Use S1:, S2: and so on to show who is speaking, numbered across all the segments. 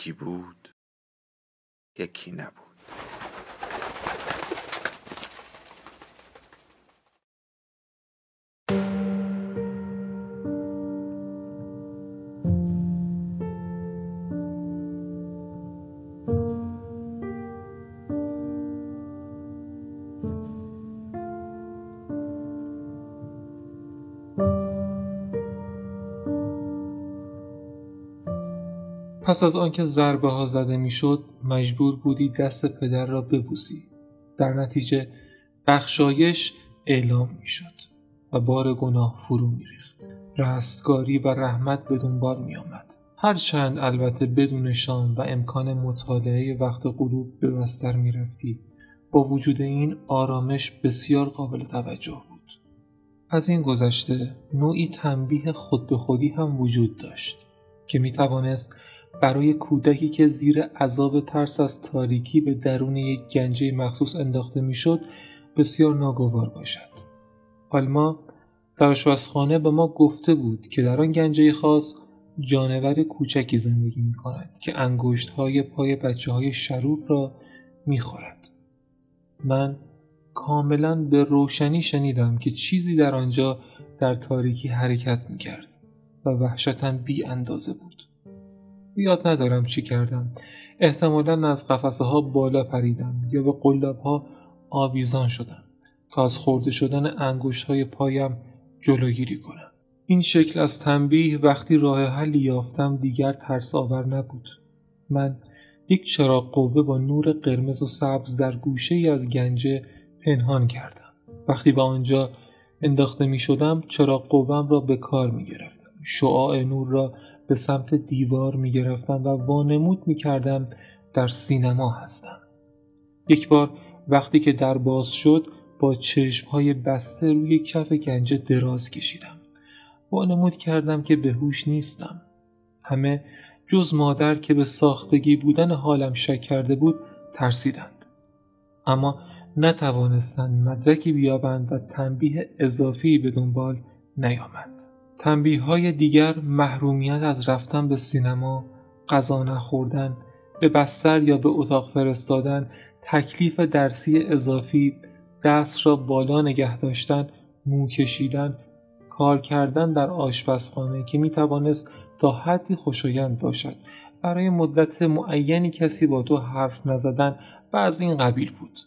S1: یکی بود یکی نبود.
S2: پس از آنکه ضربه ها زده می‌شد مجبور بودی دست پدر را ببوسی در نتیجه بخشایش اعلام می‌شد و بار گناه فرو میریخت رستگاری و رحمت به دنبال می آمد. هرچند البته بدون شام و امکان مطالعه وقت غروب به بستر می رفتی. با وجود این آرامش بسیار قابل توجه بود. از این گذشته نوعی تنبیه خود به خودی هم وجود داشت که می توانست برای کودکی که زیر عذاب ترس از تاریکی به درون یک گنجه مخصوص انداخته می‌شد بسیار ناگوار باشد آلما در آشپزخانه به ما گفته بود که در آن گنجه خاص جانور کوچکی زندگی می کند که انگشت های پای بچه های شروب را می خورد. من کاملا به روشنی شنیدم که چیزی در آنجا در تاریکی حرکت می کرد و وحشتم بی اندازه بود. یاد ندارم چی کردم. احتمالا از قفسه ها بالا پریدم یا به قلاب ها آویزان شدم تا از خورده شدن انگشت های پایم جلوگیری کنم. این شکل از تنبیه وقتی راه حلی یافتم دیگر ترس آور نبود. من یک چراغ قوه با نور قرمز و سبز در گوشه ای از گنجه پنهان کردم. وقتی به آنجا انداخته می شدم چراغ قوم را به کار می گرفتم شعاع نور را به سمت دیوار می گرفتم و وانمود می کردم در سینما هستم. یک بار وقتی که در باز شد با چشم های بسته روی کف گنجه دراز کشیدم. وانمود کردم که به هوش نیستم. همه جز مادر که به ساختگی بودن حالم شک کرده بود ترسیدند. اما نتوانستند مدرکی بیابند و تنبیه اضافی به دنبال نیامد. تنبیه های دیگر محرومیت از رفتن به سینما، غذا نخوردن، به بستر یا به اتاق فرستادن، تکلیف درسی اضافی، دست را بالا نگه داشتن، مو کشیدن، کار کردن در آشپزخانه که می توانست تا حدی خوشایند باشد. برای مدت معینی کسی با تو حرف نزدن و از این قبیل بود.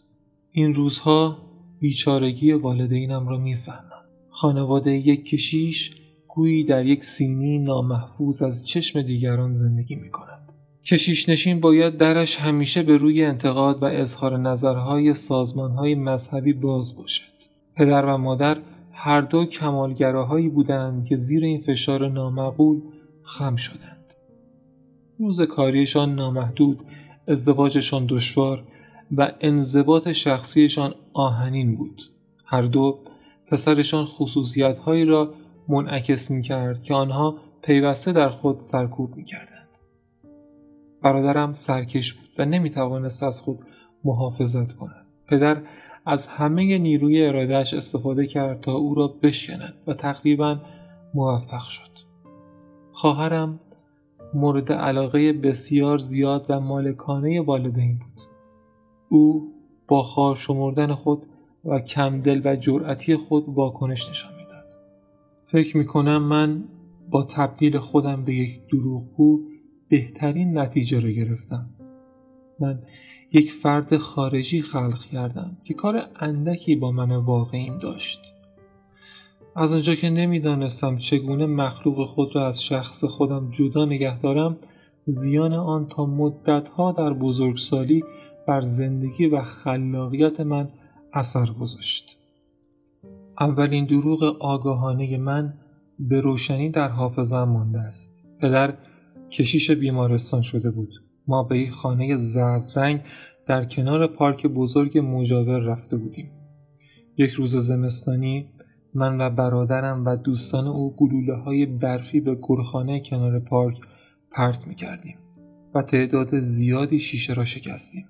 S2: این روزها بیچارگی والدینم را می‌فهمم. خانواده یک کشیش گویی در یک سینی نامحفوظ از چشم دیگران زندگی می کند. کشیش نشین باید درش همیشه به روی انتقاد و اظهار نظرهای سازمانهای مذهبی باز باشد. پدر و مادر هر دو کمالگراهایی بودند که زیر این فشار نامقبول خم شدند. روز کاریشان نامحدود، ازدواجشان دشوار و انضباط شخصیشان آهنین بود. هر دو پسرشان خصوصیتهایی را منعکس می کرد که آنها پیوسته در خود سرکوب می کردند. برادرم سرکش بود و نمی توانست از خود محافظت کند. پدر از همه نیروی ارادهش استفاده کرد تا او را بشکند و تقریبا موفق شد. خواهرم مورد علاقه بسیار زیاد و مالکانه والدین بود. او با خار شمردن خود و کمدل و جرأتی خود واکنش نشان فکر می‌کنم من با تبدیل خودم به یک دروغگو بهترین نتیجه رو گرفتم. من یک فرد خارجی خلق کردم که کار اندکی با من واقعیم داشت. از آنجا که نمی‌دانستم چگونه مخلوق خود را از شخص خودم جدا نگه دارم زیان آن تا مدتها در بزرگسالی بر زندگی و خلاقیت من اثر گذاشت. اولین دروغ آگاهانه من به روشنی در حافظم مانده است. پدر کشیش بیمارستان شده بود. ما به یک خانه زرد رنگ در کنار پارک بزرگ مجاور رفته بودیم. یک روز زمستانی من و برادرم و دوستان او گلوله های برفی به گرخانه کنار پارک پرت می کردیم و تعداد زیادی شیشه را شکستیم.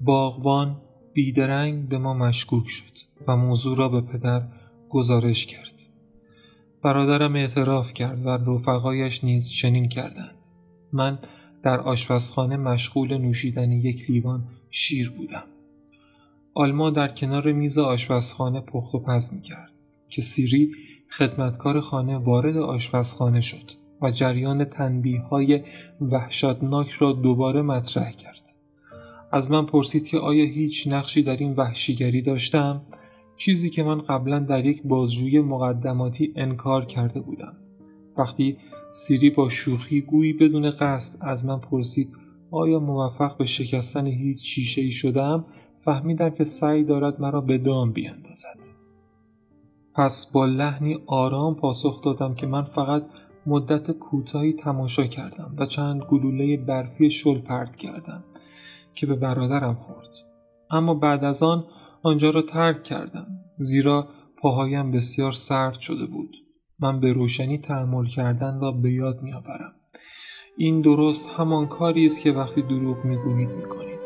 S2: باغبان بیدرنگ به ما مشکوک شد. و موضوع را به پدر گزارش کرد. برادرم اعتراف کرد و رفقایش نیز چنین کردند. من در آشپزخانه مشغول نوشیدن یک لیوان شیر بودم. آلما در کنار میز آشپزخانه پخت و پز می کرد که سیری خدمتکار خانه وارد آشپزخانه شد و جریان تنبیه های وحشتناک را دوباره مطرح کرد. از من پرسید که آیا هیچ نقشی در این وحشیگری داشتم؟ چیزی که من قبلا در یک بازجوی مقدماتی انکار کرده بودم. وقتی سیری با شوخی گویی بدون قصد از من پرسید آیا موفق به شکستن هیچ شیشه ای شدم؟ فهمیدم که سعی دارد مرا به دام بیاندازد. پس با لحنی آرام پاسخ دادم که من فقط مدت کوتاهی تماشا کردم و چند گلوله برفی شل پرت کردم که به برادرم خورد. اما بعد از آن آنجا را ترک کردم زیرا پاهایم بسیار سرد شده بود. من به روشنی تحمل کردن را به یاد میآورم. این درست همان کاری است که وقتی دروغ می‌گویید می‌کنید.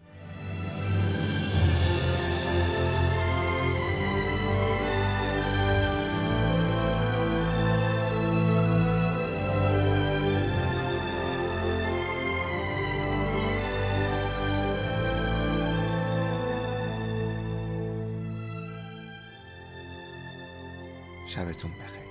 S1: شبتون بخیر.